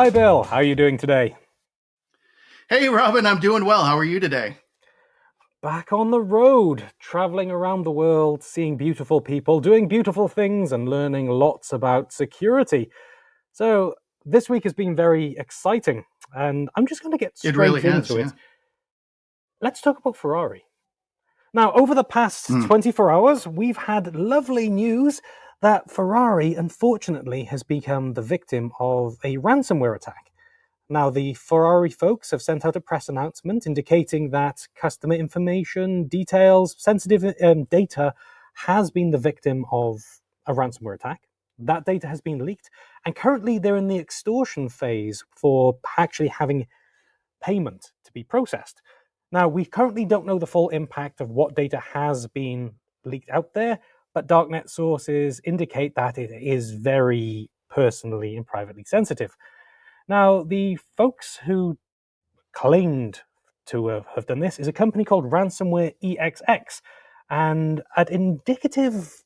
Hi, Bill. How are you doing today? Hey, Robin. I'm doing well. How are you today? Back on the road, traveling around the world, seeing beautiful people, doing beautiful things, and learning lots about security. So, this week has been very exciting, and I'm just going to get straight really into has, it. yeah. Let's talk about Ferrari. Now, over the past Hmm. 24 hours, we've had lovely news that Ferrari, unfortunately, has become the victim of a ransomware attack. Now, the Ferrari folks have sent out a press announcement indicating that customer information, details, sensitive um, data has been the victim of a ransomware attack. That data has been leaked, and currently they're in the extortion phase for actually having payment to be processed. Now, we currently don't know the full impact of what data has been leaked out there, but darknet sources indicate that it is very personally and privately sensitive. Now, the folks who claimed to have, done this is a company called Ransomware EXX, and at indicative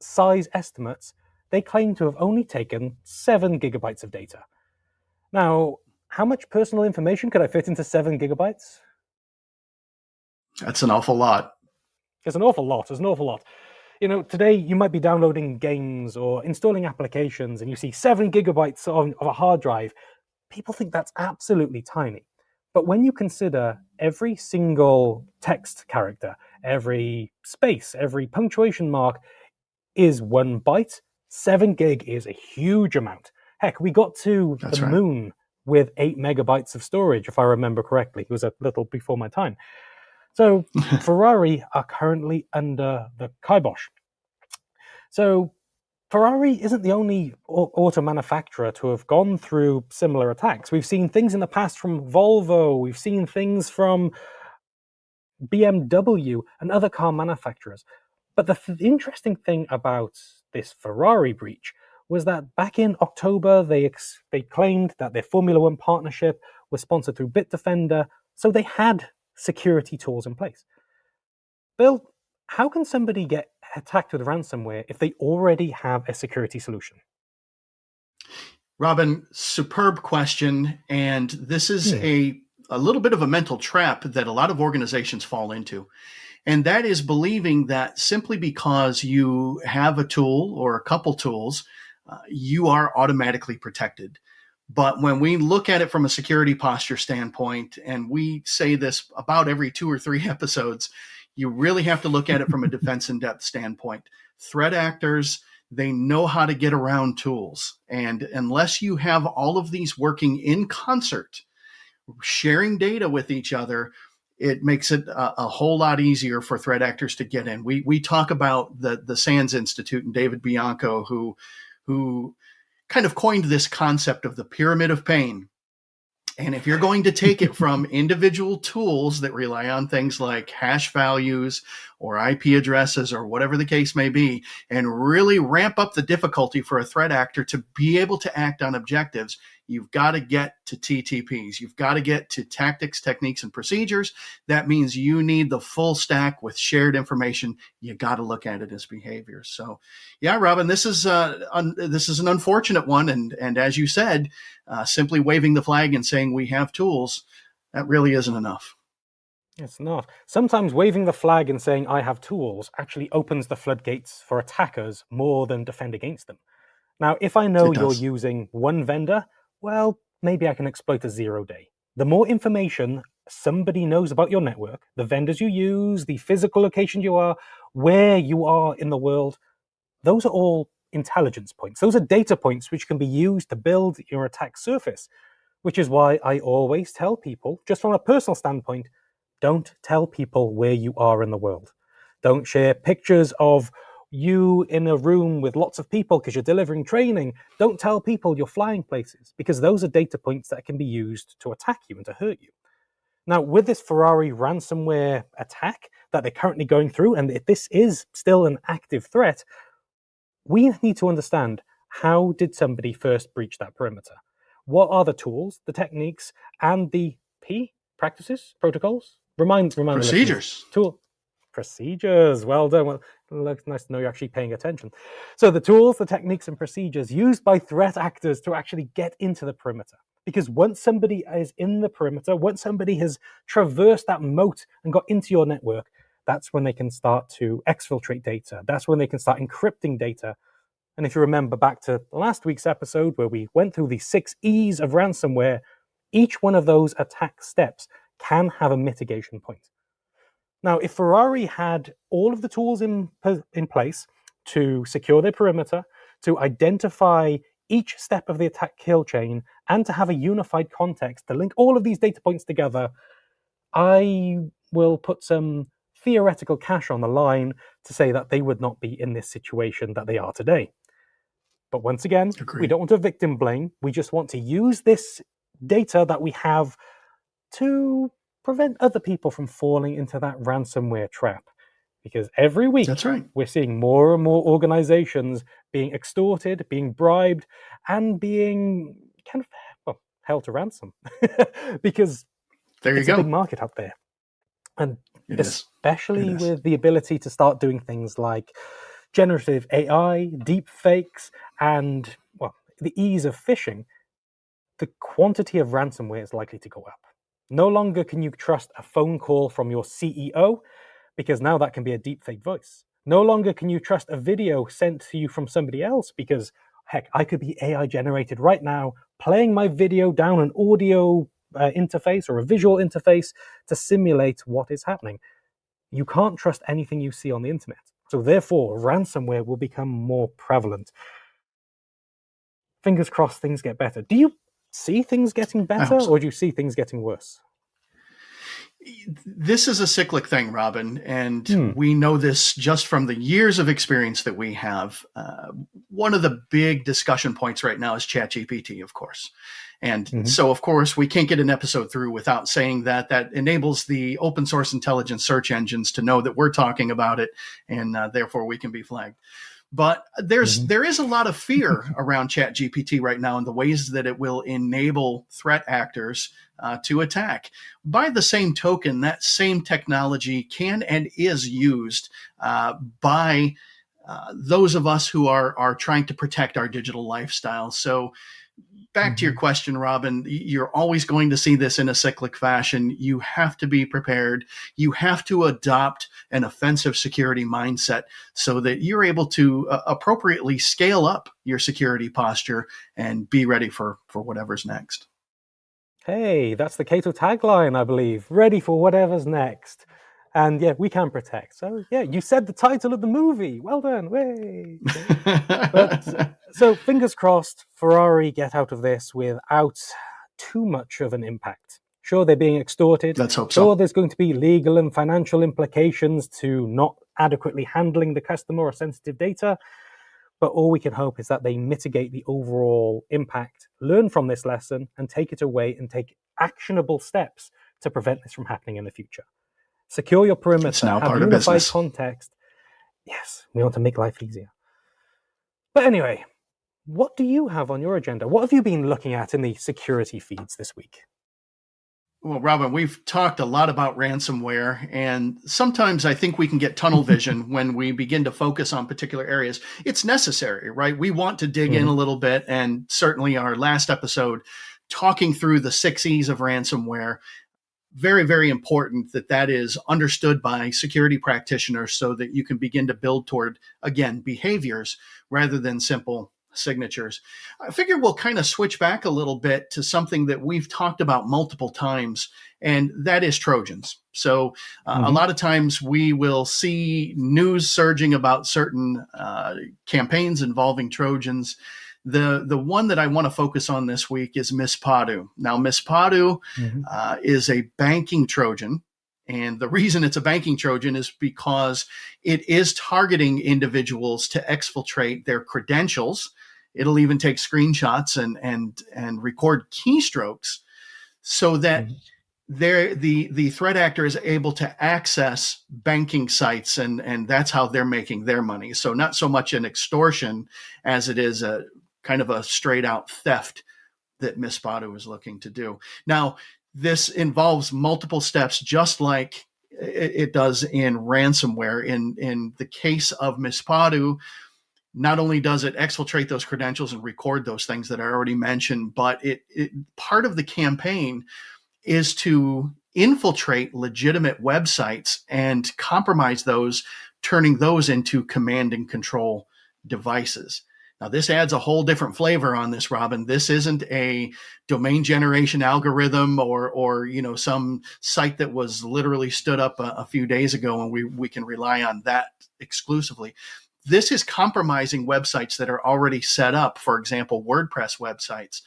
size estimates, they claim to have only taken seven gigabytes of data. Now, how much personal information could I fit into seven gigabytes? That's an awful lot. It's an awful lot. It's an awful lot. You know, today you might be downloading games or installing applications and you see seven gigabytes of, of a hard drive. People think that's absolutely tiny. But when you consider every single text character, every space, every punctuation mark is one byte, seven gig is a huge amount. Heck, we got to That's the right. moon with eight megabytes of storage, if I remember correctly. It was a little before my time. So Ferrari are currently under the kibosh. So Ferrari isn't the only auto manufacturer to have gone through similar attacks. We've seen things in the past from Volvo, we've seen things from BMW and other car manufacturers. But the th- interesting thing about this Ferrari breach was that back in October, they, ex- they claimed that their Formula One partnership was sponsored through Bitdefender, so they had security tools in place. Bill, how can somebody get attacked with ransomware if they already have a security solution? Robin, superb question. And this is Hmm. a, a little bit of a mental trap that a lot of organizations fall into. And that is believing that simply because you have a tool or a couple tools, uh, you are automatically protected. But when we look at it from a security posture standpoint, and we say this about every two or three episodes, you really have to look at it from a defense in depth standpoint. Threat actors, they know how to get around tools. And unless you have all of these working in concert, sharing data with each other, it makes it a, a whole lot easier for threat actors to get in. We we talk about the the SANS Institute and David Bianco, who who kind of coined this concept of the pyramid of pain. And if you're going to take it from individual tools that rely on things like hash values or IP addresses or whatever the case may be, and really ramp up the difficulty for a threat actor to be able to act on objectives, you've got to get to TTPs. You've got to get to tactics, techniques, and procedures. That means you need the full stack with shared information. You got to look at it as behavior. So, yeah, Robin, this is uh, un- this is an unfortunate one, and and as you said, uh, simply waving the flag and saying we have tools, that really isn't enough. It's not. Sometimes waving the flag and saying, I have tools, actually opens the floodgates for attackers more than defend against them. Now, if I know you're using one vendor, well, maybe I can exploit a zero day. The more information somebody knows about your network, the vendors you use, the physical location you are, where you are in the world, those are all intelligence points. Those are data points which can be used to build your attack surface, which is why I always tell people, just from a personal standpoint, don't tell people where you are in the world. Don't share pictures of you in a room with lots of people because you're delivering training. Don't tell people you're flying places because those are data points that can be used to attack you and to hurt you. Now, with this Ferrari ransomware attack that they're currently going through, and if this is still an active threat, we need to understand how did somebody first breach that perimeter? What are the tools, the techniques, and the P practices, protocols? Remind, remind. Procedures. tool procedures. Well done. Well, looks nice to know you're actually paying attention. So, the tools, the techniques, and procedures used by threat actors to actually get into the perimeter. Because once somebody is in the perimeter, once somebody has traversed that moat and got into your network, that's when they can start to exfiltrate data. That's when they can start encrypting data. And if you remember back to last week's episode where we went through the six E's of ransomware, each one of those attack steps can have a mitigation point. Now, if Ferrari had all of the tools in, in place to secure their perimeter, to identify each step of the attack kill chain, and to have a unified context to link all of these data points together, I will put some theoretical cash on the line to say that they would not be in this situation that they are today. But once again, Agreed. we don't want to victim blame. We just want to use this data that we have to prevent other people from falling into that ransomware trap. Because every week, that's right, we're seeing more and more organizations being extorted, being bribed, and being kind of well, held to ransom. because there you it's go. a big market out there. And it especially with the ability to start doing things like generative AI, deep fakes, and well, the ease of phishing, the quantity of ransomware is likely to go up. No longer can you trust a phone call from your CEO because now that can be a deepfake voice. No longer can you trust a video sent to you from somebody else because, heck, I could be AI generated right now, playing my video down an audio uh, interface or a visual interface to simulate what is happening. You can't trust anything you see on the internet. So, therefore, ransomware will become more prevalent. Fingers crossed things get better. Do you see things getting better or do you see things getting worse? This is a cyclic thing, Robin, and hmm. we know this just from the years of experience that we have. Uh, one of the big discussion points right now is ChatGPT, of course. And mm-hmm. so, of course, we can't get an episode through without saying that that enables the open source intelligence search engines to know that we're talking about it, and uh, therefore we can be flagged. But there's mm-hmm. there is a lot of fear around Chat GPT right now and the ways that it will enable threat actors uh, to attack. By the same token, that same technology can and is used uh, by uh, those of us who are are trying to protect our digital lifestyle. So back to your mm-hmm. question, Robin, you're always going to see this in a cyclic fashion. You have to be prepared. You have to adopt an offensive security mindset so that you're able to uh, appropriately scale up your security posture and be ready for, for whatever's next. Hey, that's the Cato tagline, I believe. Ready for whatever's next. And yeah, we can protect. So yeah, you said the title of the movie. Well done. Way. but, so fingers crossed, Ferrari get out of this without too much of an impact. Sure, they're being extorted. Let's hope so. Sure, there's going to be legal and financial implications to not adequately handling the customer or sensitive data. But all we can hope is that they mitigate the overall impact, learn from this lesson, and take it away and take actionable steps to prevent this from happening in the future. Secure your perimeter. It's now have part unified of business. context. Yes, we want to make life easier. But anyway, what do you have on your agenda? What have you been looking at in the security feeds this week? Well, Robin, we've talked a lot about ransomware, and sometimes I think we can get tunnel vision when we begin to focus on particular areas. It's necessary, right? We want to dig mm-hmm. in a little bit, and certainly our last episode talking through the six E's of ransomware very, very important that that is understood by security practitioners so that you can begin to build toward, again, behaviors rather than simple signatures. I figure we'll kind of switch back a little bit to something that we've talked about multiple times, and that is Trojans. So, uh, mm-hmm. a lot of times we will see news surging about certain uh, campaigns involving Trojans. The the one that I want to focus on this week is Mishpadu. Now, Mishpadu mm-hmm. uh, is a banking Trojan. And the reason it's a banking Trojan is because it is targeting individuals to exfiltrate their credentials. It'll even take screenshots and and and record keystrokes so that mm-hmm the the threat actor is able to access banking sites and and that's how they're making their money so not so much an extortion as it is a kind of a straight out theft that Mishpadu is looking to do. Now, this involves multiple steps, just like it, does in ransomware. In in the case of Mishpadu, not only does it exfiltrate those credentials and record those things that I already mentioned, but it, it part of the campaign is to infiltrate legitimate websites and compromise those, turning those into command and control devices. Now, this adds a whole different flavor on this, Robin. This isn't a domain generation algorithm or, or you know, some site that was literally stood up a, a few days ago, and we we can rely on that exclusively. This is compromising websites that are already set up. For example, WordPress websites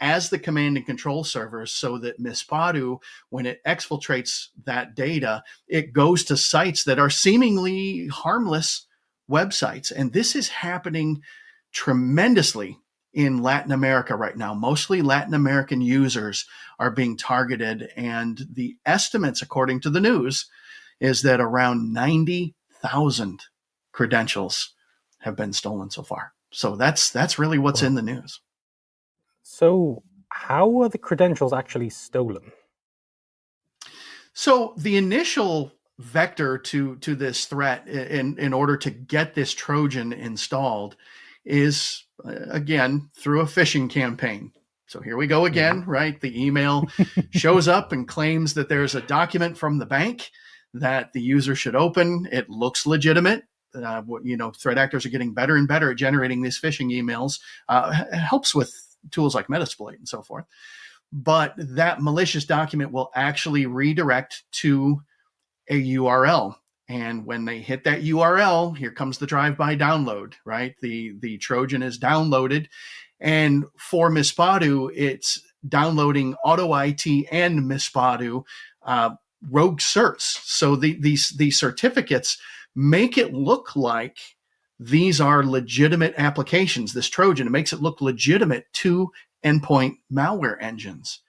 as the command and control servers so that Mispadu, when it exfiltrates that data, it goes to sites that are seemingly harmless websites. And this is happening tremendously in Latin America right now. Mostly Latin American users are being targeted. And the estimates, according to the news, is that around 90,000 credentials have been stolen so far. So that's that's really what's in the news. So how are the credentials actually stolen? So the initial vector to to this threat in in order to get this trojan installed is uh, again through a phishing campaign. So here we go again, yeah. right? The email shows up and claims that there's a document from the bank that the user should open. It looks legitimate. Uh, you know, threat actors are getting better and better at generating these phishing emails. Uh, helps with tools like Metasploit and so forth. But that malicious document will actually redirect to a URL and when they hit that url here comes the drive-by download right? The the trojan is downloaded. And for mispadu it's downloading AutoIT and mispadu uh, rogue certs. So the, these these certificates make it look like these are legitimate applications this trojan. It makes it look legitimate to endpoint malware engines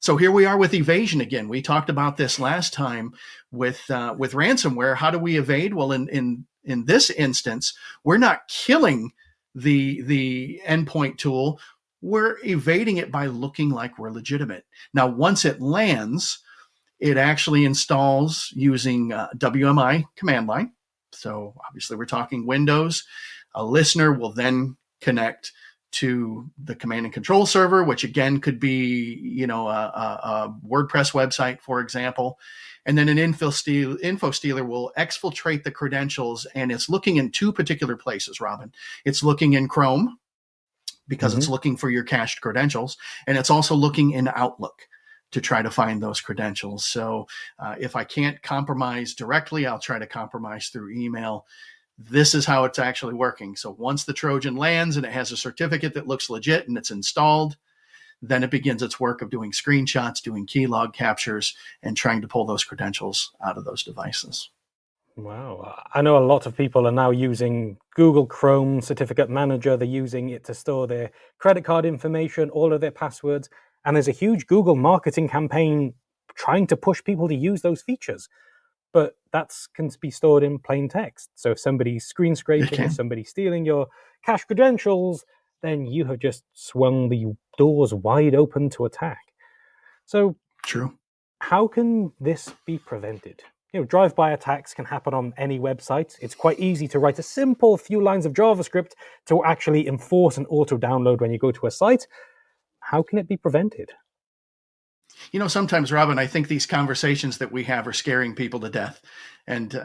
so here we are with evasion again. We talked about this last time with uh, with ransomware. How do we evade? Well, in in in this instance, we're not killing the the endpoint tool. We're evading it by looking like we're legitimate. Now, once it lands, it actually installs using uh, WMI command line. So obviously, we're talking Windows. A listener will then connect to the command and control server, which again could be, you know, a, a, a WordPress website, for example. And then an info, steal, info stealer will exfiltrate the credentials, and it's looking in two particular places, Robin. It's looking in Chrome because mm-hmm. it's looking for your cached credentials, and it's also looking in Outlook to try to find those credentials. So uh, if I can't compromise directly, I'll try to compromise through email this is how it's actually working. So once the Trojan lands and it has a certificate that looks legit and it's installed, then it begins its work of doing screenshots, doing keylog captures, and trying to pull those credentials out of those devices. Wow. I know a lot of people are now using Google Chrome Certificate Manager. They're using it to store their credit card information, all of their passwords. And there's a huge Google marketing campaign trying to push people to use those features but that can be stored in plain text. So if somebody's screen scraping, if somebody's stealing your cache credentials, then you have just swung the doors wide open to attack. So true. How can this be prevented? You know, drive-by attacks can happen on any website. It's quite easy to write a simple few lines of JavaScript to actually enforce an auto download when you go to a site. How can it be prevented? You know, sometimes, Robin, I think these conversations that we have are scaring people to death, and uh,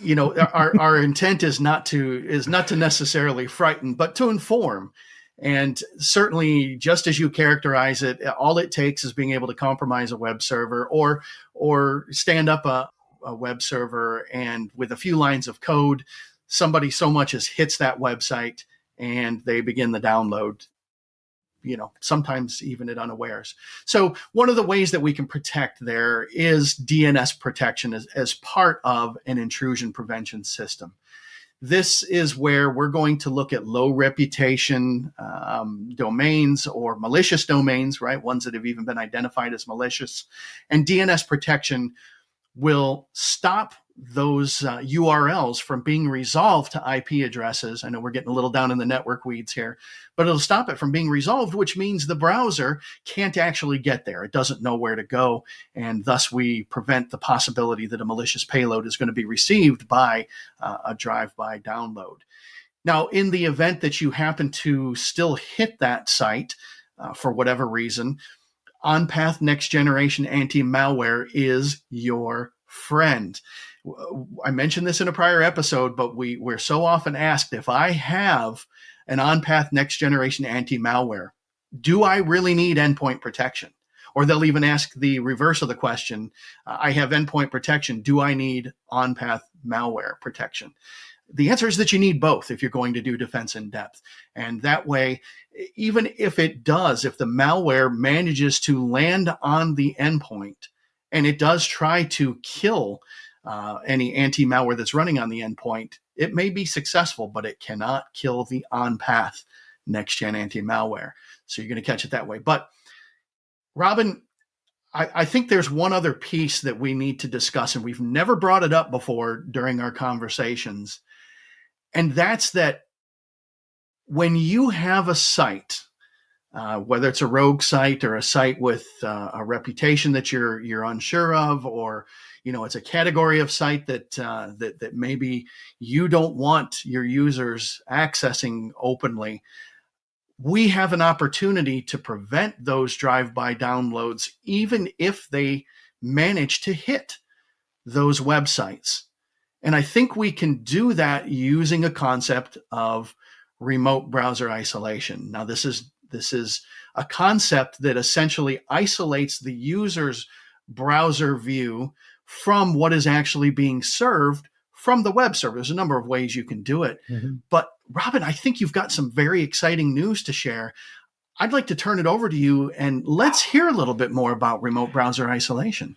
you know, our our intent is not to is not to necessarily frighten, but to inform. And certainly, just as you characterize it, all it takes is being able to compromise a web server or or stand up a, a web server, and with a few lines of code, somebody so much as hits that website and they begin the download you know, sometimes even at unawares. So one of the ways that we can protect there is DNS protection as, as part of an intrusion prevention system. This is where we're going to look at low reputation um, domains or malicious domains, right? Ones that have even been identified as malicious. And DNS protection will stop those uh, URLs from being resolved to IP addresses. I know we're getting a little down in the network weeds here, but it'll stop it from being resolved, which means the browser can't actually get there. It doesn't know where to go. And thus, we prevent the possibility that a malicious payload is going to be received by uh, a drive by download. Now, in the event that you happen to still hit that site uh, for whatever reason, OnPath Next Generation Anti Malware is your friend. I mentioned this in a prior episode, but we, we're so often asked if I have an OnPath Next Generation Anti Malware, do I really need endpoint protection? Or they'll even ask the reverse of the question uh, I have endpoint protection. Do I need OnPath malware protection? The answer is that you need both if you're going to do defense in depth. And that way, even if it does, if the malware manages to land on the endpoint and it does try to kill uh, any anti malware that's running on the endpoint, it may be successful, but it cannot kill the on path next gen anti malware. So you're going to catch it that way. But Robin, I, I, think there's one other piece that we need to discuss, and we've never brought it up before during our conversations. And that's that when you have a site, uh, whether it's a rogue site or a site with uh, a reputation that you're you're unsure of, or you know it's a category of site that uh, that that maybe you don't want your users accessing openly, we have an opportunity to prevent those drive-by downloads, even if they manage to hit those websites. And I think we can do that using a concept of remote browser isolation. Now, this is this is a concept that essentially isolates the user's browser view from what is actually being served from the web server. There's a number of ways you can do it. Mm-hmm. But Robin, I think you've got some very exciting news to share. I'd like to turn it over to you and let's hear a little bit more about remote browser isolation.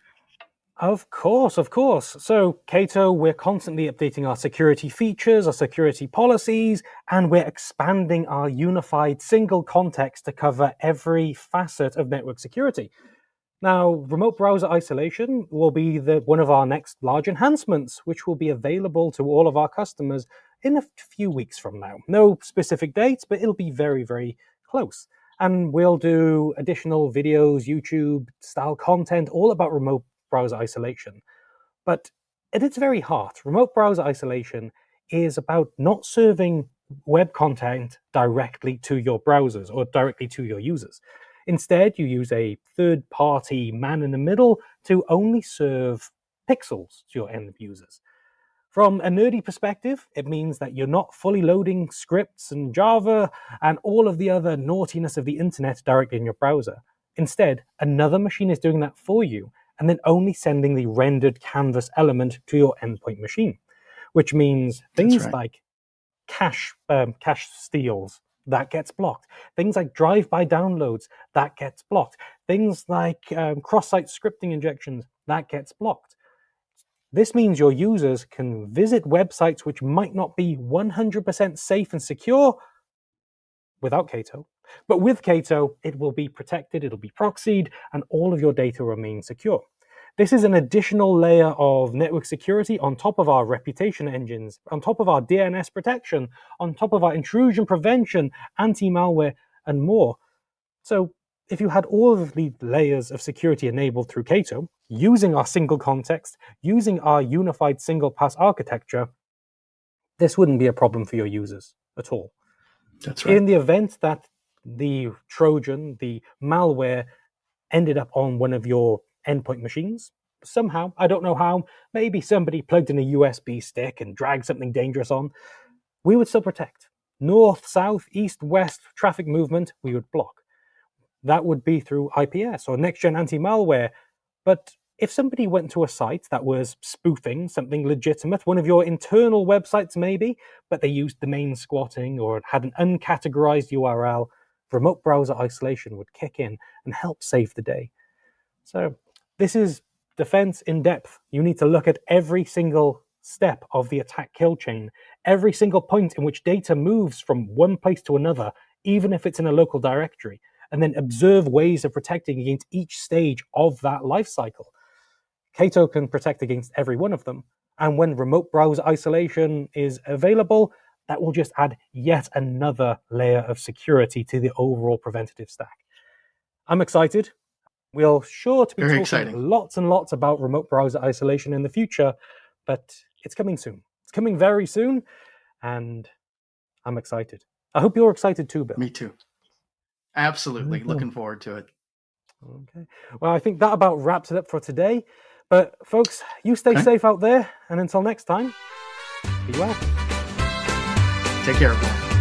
Of course, of course. So, Cato, we're constantly updating our security features, our security policies, and we're expanding our unified single context to cover every facet of network security. Now, remote browser isolation will be the, one of our next large enhancements, which will be available to all of our customers in a few weeks from now. No specific dates, but it'll be very, very close. And we'll do additional videos, YouTube style content, all about remote browser isolation. But at its very heart, remote browser isolation is about not serving web content directly to your browsers or directly to your users. Instead, you use a third party man in the middle to only serve pixels to your end users. From a nerdy perspective, it means that you're not fully loading scripts and Java and all of the other naughtiness of the internet directly in your browser. Instead, another machine is doing that for you and then only sending the rendered canvas element to your endpoint machine, which means things right. like cache um, cache steals that gets blocked. Things like drive-by downloads that gets blocked. Things like um, cross-site scripting injections that gets blocked. This means your users can visit websites which might not be 100% safe and secure without Cato, but with Cato, it will be protected, it'll be proxied, and all of your data remains secure. This is an additional layer of network security on top of our reputation engines, on top of our DNS protection, on top of our intrusion prevention, anti malware, and more. So, if you had all of the layers of security enabled through Cato, using our single context, using our unified single pass architecture, this wouldn't be a problem for your users at all. That's right. In the event that the Trojan, the malware, ended up on one of your endpoint machines. Somehow, I don't know how, maybe somebody plugged in a USB stick and dragged something dangerous on. We would still protect. North, south, east, west traffic movement, we would block. That would be through IPS or next gen anti malware. But if somebody went to a site that was spoofing something legitimate, one of your internal websites maybe, but they used domain squatting or had an uncategorized URL, remote browser isolation would kick in and help save the day. So this is defense in depth. You need to look at every single step of the attack kill chain, every single point in which data moves from one place to another, even if it's in a local directory, and then observe ways of protecting against each stage of that life cycle. Cato can protect against every one of them. And when remote browser isolation is available, that will just add yet another layer of security to the overall preventative stack. I'm excited. We'll sure to be Very talking exciting. lots and lots about remote browser isolation in the future, but it's coming soon. It's coming very soon, and I'm excited. I hope you're excited too, Bill. Me too. Absolutely. Mhm. Looking forward to it. Okay. Well, I think that about wraps it up for today. But folks, you stay Okay. safe out there, and until next time, be well. Take care, everyone.